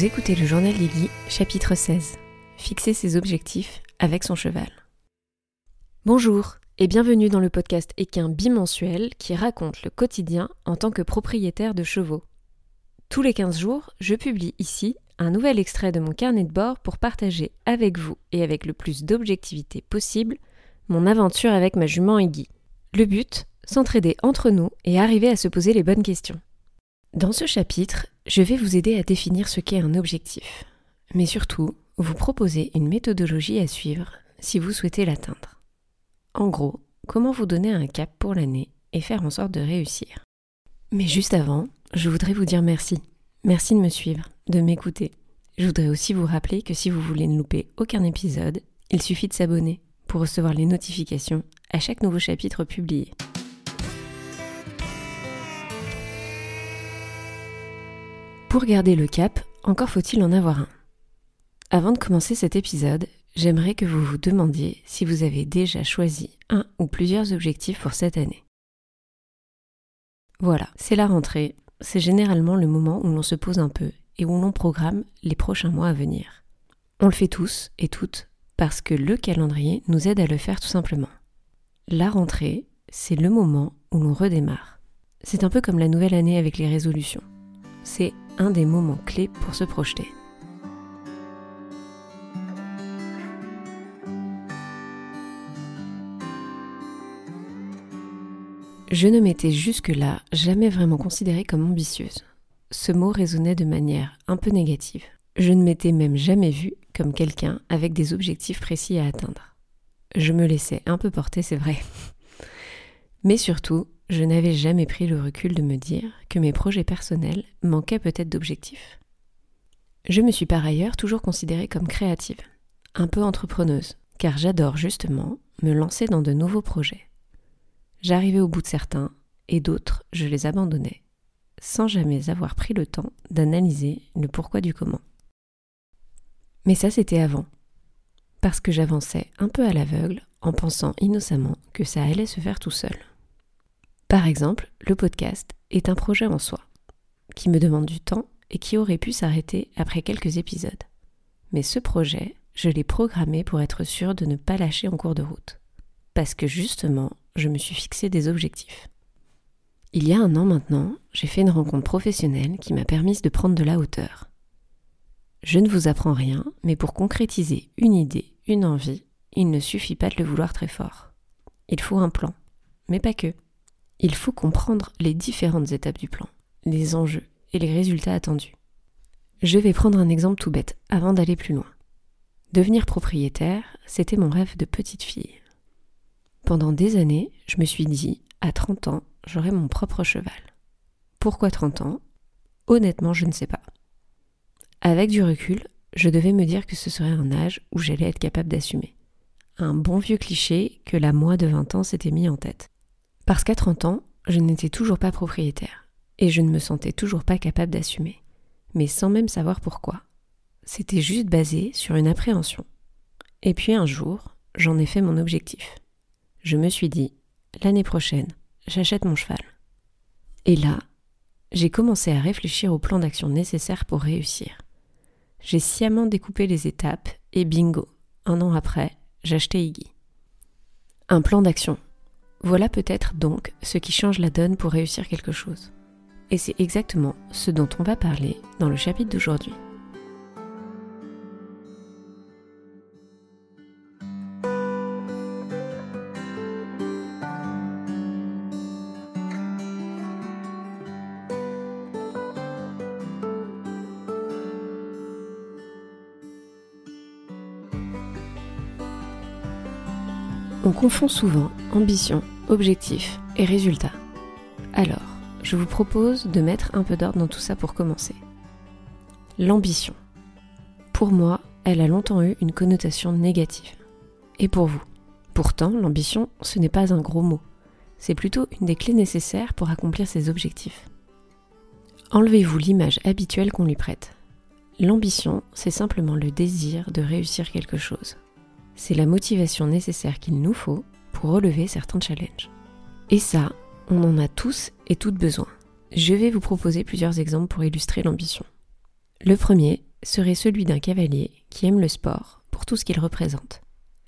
Vous écoutez le journal Lily, chapitre 16. Fixer ses objectifs avec son cheval. Bonjour et bienvenue dans le podcast équin bimensuel qui raconte le quotidien en tant que propriétaire de chevaux. Tous les 15 jours, je publie ici un nouvel extrait de mon carnet de bord pour partager avec vous et avec le plus d'objectivité possible mon aventure avec ma jument Iggy. Le but, s'entraider entre nous et arriver à se poser les bonnes questions. Dans ce chapitre, je vais vous aider à définir ce qu'est un objectif, mais surtout vous proposer une méthodologie à suivre si vous souhaitez l'atteindre. En gros, comment vous donner un cap pour l'année et faire en sorte de réussir. Mais juste avant, je voudrais vous dire merci. Merci de me suivre, de m'écouter. Je voudrais aussi vous rappeler que si vous voulez ne louper aucun épisode, il suffit de s'abonner pour recevoir les notifications à chaque nouveau chapitre publié. Pour garder le cap, encore faut-il en avoir un. Avant de commencer cet épisode, j'aimerais que vous vous demandiez si vous avez déjà choisi un ou plusieurs objectifs pour cette année. Voilà, c'est la rentrée, c'est généralement le moment où l'on se pose un peu et où l'on programme les prochains mois à venir. On le fait tous et toutes parce que le calendrier nous aide à le faire tout simplement. La rentrée, c'est le moment où l'on redémarre. C'est un peu comme la nouvelle année avec les résolutions. C'est un des moments clés pour se projeter. Je ne m'étais jusque-là jamais vraiment considérée comme ambitieuse. Ce mot résonnait de manière un peu négative. Je ne m'étais même jamais vue comme quelqu'un avec des objectifs précis à atteindre. Je me laissais un peu porter, c'est vrai. Mais surtout, je n'avais jamais pris le recul de me dire que mes projets personnels manquaient peut-être d'objectifs. Je me suis par ailleurs toujours considérée comme créative, un peu entrepreneuse, car j'adore justement me lancer dans de nouveaux projets. J'arrivais au bout de certains, et d'autres, je les abandonnais, sans jamais avoir pris le temps d'analyser le pourquoi du comment. Mais ça, c'était avant, parce que j'avançais un peu à l'aveugle en pensant innocemment que ça allait se faire tout seul. Par exemple, le podcast est un projet en soi, qui me demande du temps et qui aurait pu s'arrêter après quelques épisodes. Mais ce projet, je l'ai programmé pour être sûr de ne pas lâcher en cours de route. Parce que justement, je me suis fixé des objectifs. Il y a un an maintenant, j'ai fait une rencontre professionnelle qui m'a permis de prendre de la hauteur. Je ne vous apprends rien, mais pour concrétiser une idée, une envie, il ne suffit pas de le vouloir très fort. Il faut un plan, mais pas que il faut comprendre les différentes étapes du plan, les enjeux et les résultats attendus. Je vais prendre un exemple tout bête avant d'aller plus loin. Devenir propriétaire, c'était mon rêve de petite fille. Pendant des années, je me suis dit, à 30 ans, j'aurai mon propre cheval. Pourquoi 30 ans? Honnêtement, je ne sais pas. Avec du recul, je devais me dire que ce serait un âge où j'allais être capable d'assumer. Un bon vieux cliché que la moi de 20 ans s'était mis en tête. Parce qu'à 30 ans, je n'étais toujours pas propriétaire, et je ne me sentais toujours pas capable d'assumer, mais sans même savoir pourquoi. C'était juste basé sur une appréhension. Et puis un jour, j'en ai fait mon objectif. Je me suis dit, l'année prochaine, j'achète mon cheval. Et là, j'ai commencé à réfléchir au plan d'action nécessaire pour réussir. J'ai sciemment découpé les étapes et bingo, un an après, j'achetais Iggy. Un plan d'action, voilà peut-être donc ce qui change la donne pour réussir quelque chose. Et c'est exactement ce dont on va parler dans le chapitre d'aujourd'hui. On confond souvent ambition, objectif et résultat. Alors, je vous propose de mettre un peu d'ordre dans tout ça pour commencer. L'ambition. Pour moi, elle a longtemps eu une connotation négative. Et pour vous Pourtant, l'ambition, ce n'est pas un gros mot. C'est plutôt une des clés nécessaires pour accomplir ses objectifs. Enlevez-vous l'image habituelle qu'on lui prête. L'ambition, c'est simplement le désir de réussir quelque chose c'est la motivation nécessaire qu'il nous faut pour relever certains challenges. Et ça, on en a tous et toutes besoin. Je vais vous proposer plusieurs exemples pour illustrer l'ambition. Le premier serait celui d'un cavalier qui aime le sport pour tout ce qu'il représente.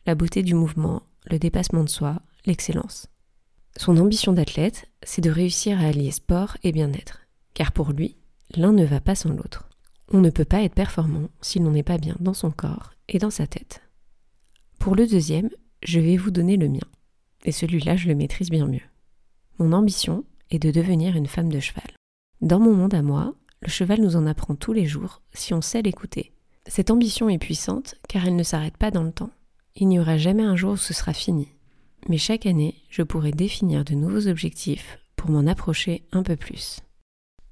La beauté du mouvement, le dépassement de soi, l'excellence. Son ambition d'athlète, c'est de réussir à allier sport et bien-être, car pour lui, l'un ne va pas sans l'autre. On ne peut pas être performant si l'on n'est pas bien dans son corps et dans sa tête. Pour le deuxième, je vais vous donner le mien, et celui-là je le maîtrise bien mieux. Mon ambition est de devenir une femme de cheval. Dans mon monde à moi, le cheval nous en apprend tous les jours si on sait l'écouter. Cette ambition est puissante car elle ne s'arrête pas dans le temps. Il n'y aura jamais un jour où ce sera fini. Mais chaque année, je pourrai définir de nouveaux objectifs pour m'en approcher un peu plus.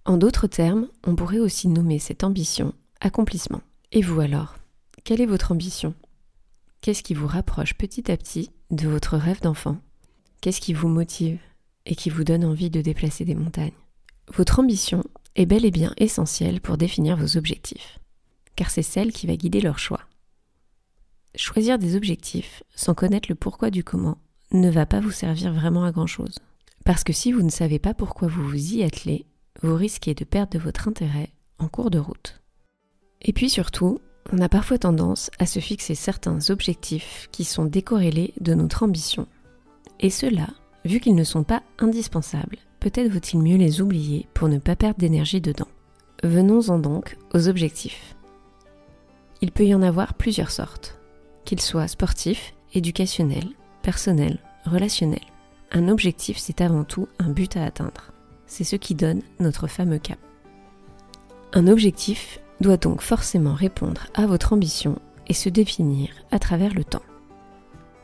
En d'autres termes, on pourrait aussi nommer cette ambition accomplissement. Et vous alors? Quelle est votre ambition? Qu'est-ce qui vous rapproche petit à petit de votre rêve d'enfant? Qu'est-ce qui vous motive et qui vous donne envie de déplacer des montagnes? Votre ambition est bel et bien essentielle pour définir vos objectifs, car c'est celle qui va guider leur choix. Choisir des objectifs sans connaître le pourquoi du comment ne va pas vous servir vraiment à grand-chose. Parce que si vous ne savez pas pourquoi vous vous y attelez, vous risquez de perdre de votre intérêt en cours de route. Et puis surtout, on a parfois tendance à se fixer certains objectifs qui sont décorrélés de notre ambition. Et cela, vu qu'ils ne sont pas indispensables, peut-être vaut-il mieux les oublier pour ne pas perdre d'énergie dedans. Venons-en donc aux objectifs. Il peut y en avoir plusieurs sortes, qu'ils soient sportifs, éducationnels, personnels, relationnels. Un objectif, c'est avant tout un but à atteindre. C'est ce qui donne notre fameux cap. Un objectif doit donc forcément répondre à votre ambition et se définir à travers le temps?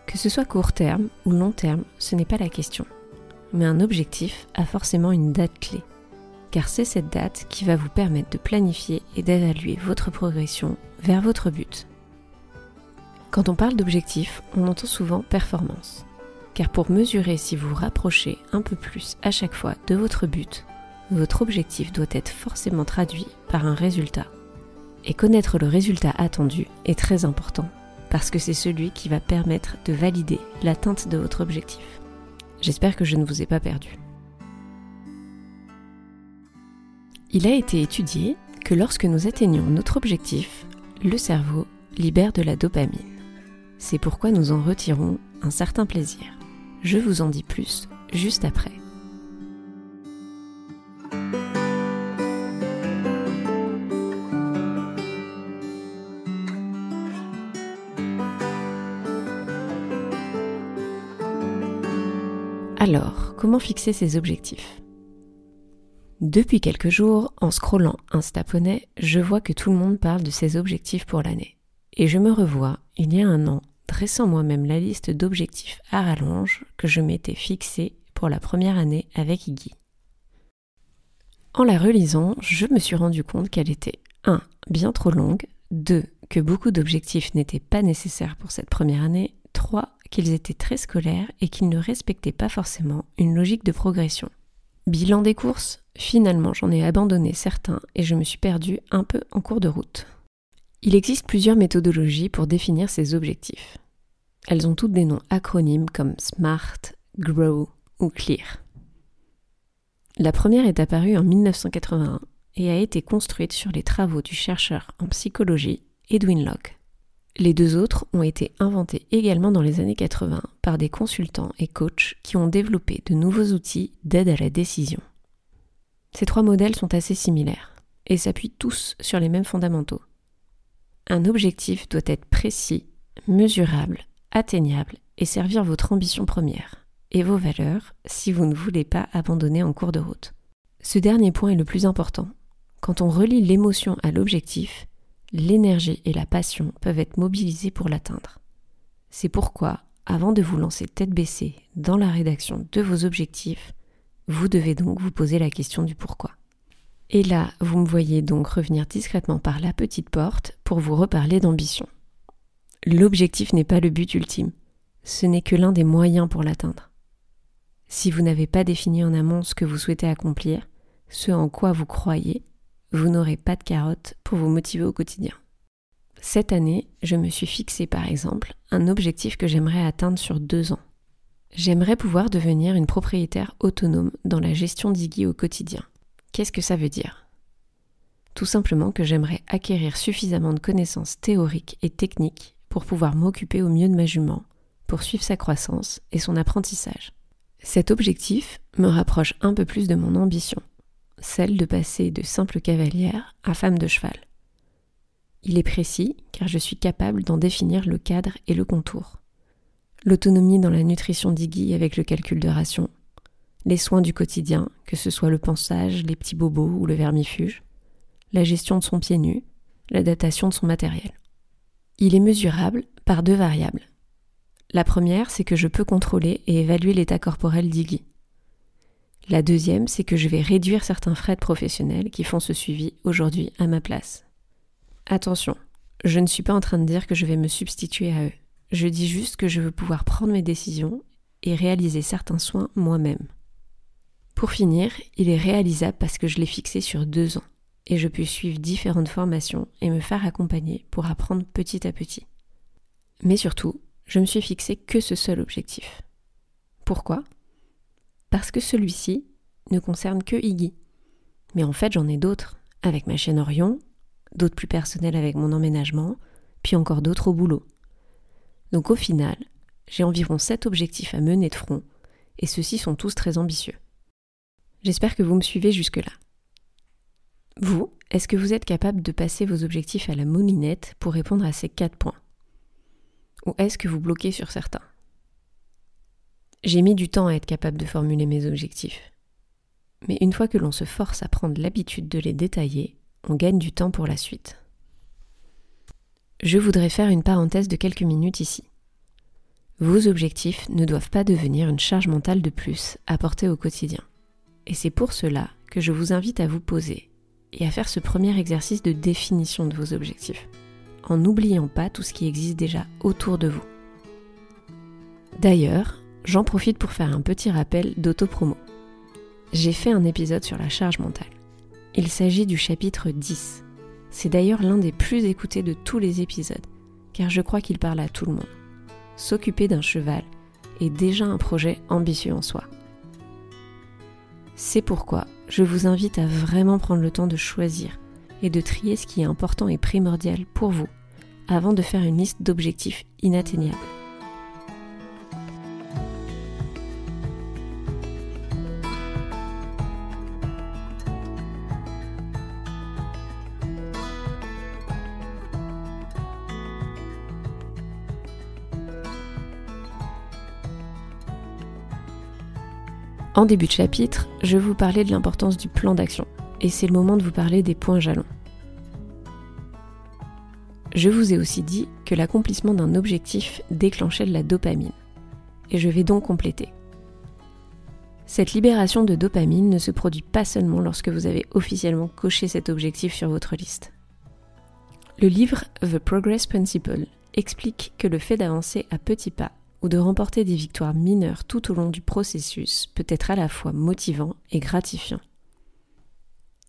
Que ce soit court terme ou long terme, ce n'est pas la question mais un objectif a forcément une date clé, car c'est cette date qui va vous permettre de planifier et d'évaluer votre progression vers votre but. Quand on parle d'objectif, on entend souvent performance, car pour mesurer si vous rapprochez un peu plus à chaque fois de votre but, votre objectif doit être forcément traduit par un résultat. Et connaître le résultat attendu est très important, parce que c'est celui qui va permettre de valider l'atteinte de votre objectif. J'espère que je ne vous ai pas perdu. Il a été étudié que lorsque nous atteignons notre objectif, le cerveau libère de la dopamine. C'est pourquoi nous en retirons un certain plaisir. Je vous en dis plus juste après. Alors, comment fixer ses objectifs? Depuis quelques jours, en scrollant Instaponnet, je vois que tout le monde parle de ses objectifs pour l'année. Et je me revois, il y a un an, dressant moi-même la liste d'objectifs à rallonge que je m'étais fixée pour la première année avec Iggy. En la relisant, je me suis rendu compte qu'elle était 1. bien trop longue, 2. que beaucoup d'objectifs n'étaient pas nécessaires pour cette première année, 3 qu'ils étaient très scolaires et qu'ils ne respectaient pas forcément une logique de progression. Bilan des courses, finalement j'en ai abandonné certains et je me suis perdue un peu en cours de route. Il existe plusieurs méthodologies pour définir ces objectifs. Elles ont toutes des noms acronymes comme SMART, GROW ou CLEAR. La première est apparue en 1981 et a été construite sur les travaux du chercheur en psychologie Edwin Locke. Les deux autres ont été inventés également dans les années 80 par des consultants et coachs qui ont développé de nouveaux outils d'aide à la décision. Ces trois modèles sont assez similaires et s'appuient tous sur les mêmes fondamentaux. Un objectif doit être précis, mesurable, atteignable et servir votre ambition première et vos valeurs si vous ne voulez pas abandonner en cours de route. Ce dernier point est le plus important. Quand on relie l'émotion à l'objectif, l'énergie et la passion peuvent être mobilisées pour l'atteindre. C'est pourquoi, avant de vous lancer tête baissée dans la rédaction de vos objectifs, vous devez donc vous poser la question du pourquoi. Et là, vous me voyez donc revenir discrètement par la petite porte pour vous reparler d'ambition. L'objectif n'est pas le but ultime, ce n'est que l'un des moyens pour l'atteindre. Si vous n'avez pas défini en amont ce que vous souhaitez accomplir, ce en quoi vous croyez, vous n'aurez pas de carotte pour vous motiver au quotidien. Cette année, je me suis fixé par exemple un objectif que j'aimerais atteindre sur deux ans. J'aimerais pouvoir devenir une propriétaire autonome dans la gestion d'Iggy au quotidien. Qu'est-ce que ça veut dire? Tout simplement que j'aimerais acquérir suffisamment de connaissances théoriques et techniques pour pouvoir m'occuper au mieux de ma jument, pour suivre sa croissance et son apprentissage. Cet objectif me rapproche un peu plus de mon ambition, celle de passer de simple cavalière à femme de cheval. Il est précis car je suis capable d'en définir le cadre et le contour. L'autonomie dans la nutrition d'Iggy avec le calcul de ration, les soins du quotidien, que ce soit le pansage, les petits bobos ou le vermifuge, la gestion de son pied nu, l'adaptation de son matériel. Il est mesurable par deux variables. La première, c'est que je peux contrôler et évaluer l'état corporel d'Iggy. La deuxième, c'est que je vais réduire certains frais professionnels qui font ce suivi aujourd'hui à ma place. Attention, je ne suis pas en train de dire que je vais me substituer à eux. Je dis juste que je veux pouvoir prendre mes décisions et réaliser certains soins moi-même. Pour finir, il est réalisable parce que je l'ai fixé sur deux ans et je peux suivre différentes formations et me faire accompagner pour apprendre petit à petit. Mais surtout, je me suis fixé que ce seul objectif. Pourquoi? Parce que celui-ci ne concerne que Iggy. Mais en fait, j'en ai d'autres, avec ma chaîne Orion, d'autres plus personnels avec mon emménagement, puis encore d'autres au boulot. Donc au final, j'ai environ sept objectifs à mener de front, et ceux-ci sont tous très ambitieux. J'espère que vous me suivez jusque-là. Vous, est-ce que vous êtes capable de passer vos objectifs à la moulinette pour répondre à ces quatre points? Ou est-ce que vous bloquez sur certains? J'ai mis du temps à être capable de formuler mes objectifs. Mais une fois que l'on se force à prendre l'habitude de les détailler, on gagne du temps pour la suite. Je voudrais faire une parenthèse de quelques minutes ici. Vos objectifs ne doivent pas devenir une charge mentale de plus à porter au quotidien. Et c'est pour cela que je vous invite à vous poser et à faire ce premier exercice de définition de vos objectifs, en n'oubliant pas tout ce qui existe déjà autour de vous. D'ailleurs, j'en profite pour faire un petit rappel d'autopromo. J'ai fait un épisode sur la charge mentale. Il s'agit du chapitre 10. C'est d'ailleurs l'un des plus écoutés de tous les épisodes, car je crois qu'il parle à tout le monde. S'occuper d'un cheval est déjà un projet ambitieux en soi. C'est pourquoi je vous invite à vraiment prendre le temps de choisir et de trier ce qui est important et primordial pour vous avant de faire une liste d'objectifs inatteignables. En début de chapitre, je vous parlais de l'importance du plan d'action, et c'est le moment de vous parler des points jalons. Je vous ai aussi dit que l'accomplissement d'un objectif déclenchait de la dopamine, et je vais donc compléter. Cette libération de dopamine ne se produit pas seulement lorsque vous avez officiellement coché cet objectif sur votre liste. Le livre The Progress Principle explique que le fait d'avancer à petits pas ou de remporter des victoires mineures tout au long du processus peut être à la fois motivant et gratifiant.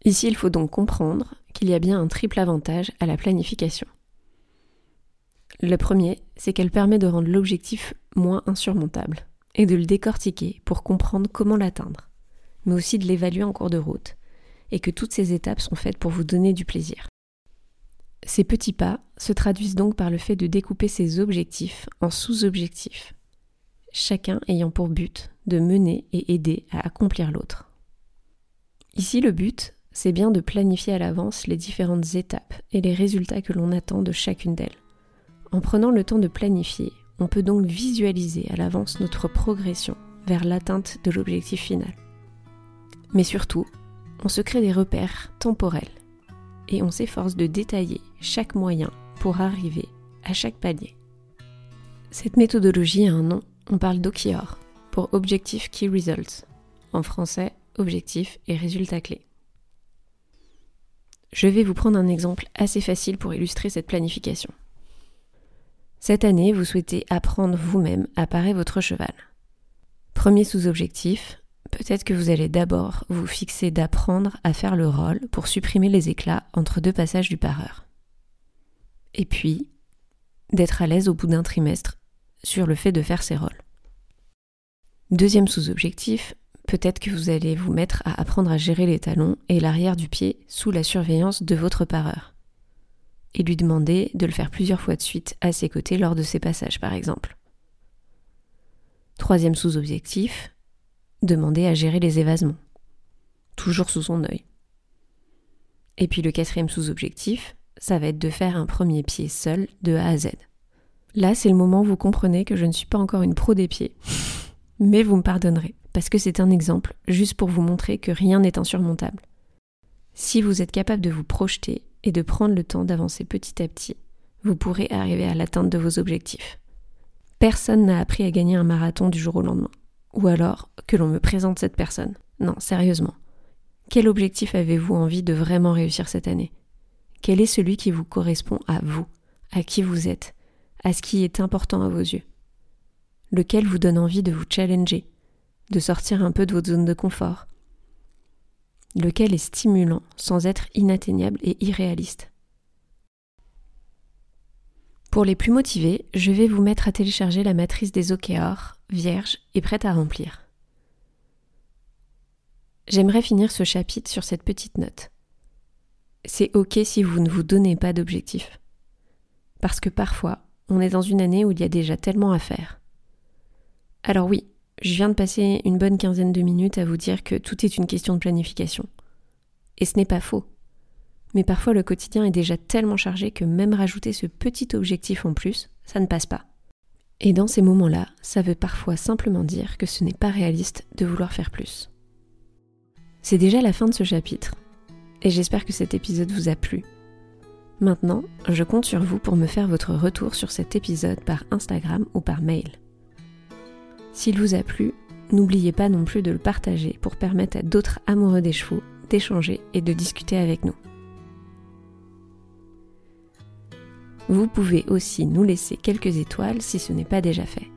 Ici, il faut donc comprendre qu'il y a bien un triple avantage à la planification. Le premier, c'est qu'elle permet de rendre l'objectif moins insurmontable et de le décortiquer pour comprendre comment l'atteindre, mais aussi de l'évaluer en cours de route, et que toutes ces étapes sont faites pour vous donner du plaisir. Ces petits pas se traduisent donc par le fait de découper ces objectifs en sous-objectifs, chacun ayant pour but de mener et aider à accomplir l'autre. Ici, le but, c'est bien de planifier à l'avance les différentes étapes et les résultats que l'on attend de chacune d'elles. En prenant le temps de planifier, on peut donc visualiser à l'avance notre progression vers l'atteinte de l'objectif final. Mais surtout, on se crée des repères temporels et on s'efforce de détailler chaque moyen pour arriver à chaque palier. Cette méthodologie a un nom, on parle d'OKR, pour Objective Key Results, en français Objectif et résultats clés. Je vais vous prendre un exemple assez facile pour illustrer cette planification. Cette année, vous souhaitez apprendre vous-même à parer votre cheval. Premier sous-objectif, Peut-être que vous allez d'abord vous fixer d'apprendre à faire le rôle pour supprimer les éclats entre deux passages du pareur. Et puis, d'être à l'aise au bout d'un trimestre sur le fait de faire ces rôles. Deuxième sous-objectif, Peut-être que vous allez vous mettre à apprendre à gérer les talons et l'arrière du pied sous la surveillance de votre pareur. Et lui demander de le faire plusieurs fois de suite à ses côtés lors de ses passages, par exemple. Troisième sous-objectif, demander à gérer les évasements. Toujours sous son œil. Et puis le quatrième sous-objectif, ça va être de faire un premier pied seul de A à Z. Là, c'est le moment où vous comprenez que je ne suis pas encore une pro des pieds. Mais vous me pardonnerez, parce que c'est un exemple, juste pour vous montrer que rien n'est insurmontable. Si vous êtes capable de vous projeter et de prendre le temps d'avancer petit à petit, vous pourrez arriver à l'atteinte de vos objectifs. Personne n'a appris à gagner un marathon du jour au lendemain. Ou alors que l'on me présente cette personne. Non, sérieusement. Quel objectif avez-vous envie de vraiment réussir cette année? Quel est celui qui vous correspond à vous, à qui vous êtes, à ce qui est important à vos yeux? Lequel vous donne envie de vous challenger, de sortir un peu de votre zone de confort? Lequel est stimulant sans être inatteignable et irréaliste? Pour les plus motivés, je vais vous mettre à télécharger la matrice des OKR, vierge et prête à remplir. J'aimerais finir ce chapitre sur cette petite note. C'est ok si vous ne vous donnez pas d'objectif. Parce que parfois, on est dans une année où il y a déjà tellement à faire. Alors oui, je viens de passer une bonne quinzaine de minutes à vous dire que tout est une question de planification. Et ce n'est pas faux. Mais parfois le quotidien est déjà tellement chargé que même rajouter ce petit objectif en plus, ça ne passe pas. Et dans ces moments-là, ça veut parfois simplement dire que ce n'est pas réaliste de vouloir faire plus. C'est déjà la fin de ce chapitre, et j'espère que cet épisode vous a plu. Maintenant, je compte sur vous pour me faire votre retour sur cet épisode par Instagram ou par mail. S'il vous a plu, n'oubliez pas non plus de le partager pour permettre à d'autres amoureux des chevaux d'échanger et de discuter avec nous. Vous pouvez aussi nous laisser quelques étoiles si ce n'est pas déjà fait.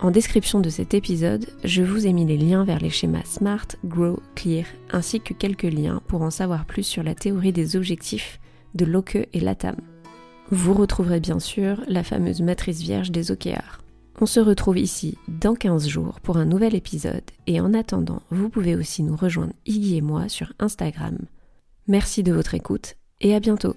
En description de cet épisode, je vous ai mis les liens vers les schémas SMART, GROW, CLEAR, ainsi que quelques liens pour en savoir plus sur la théorie des objectifs de Locke et Latam. Vous retrouverez bien sûr la fameuse matrice vierge des OKR. On se retrouve ici dans 15 jours pour un nouvel épisode et en attendant, vous pouvez aussi nous rejoindre Iggy et moi sur Instagram. Merci de votre écoute et à bientôt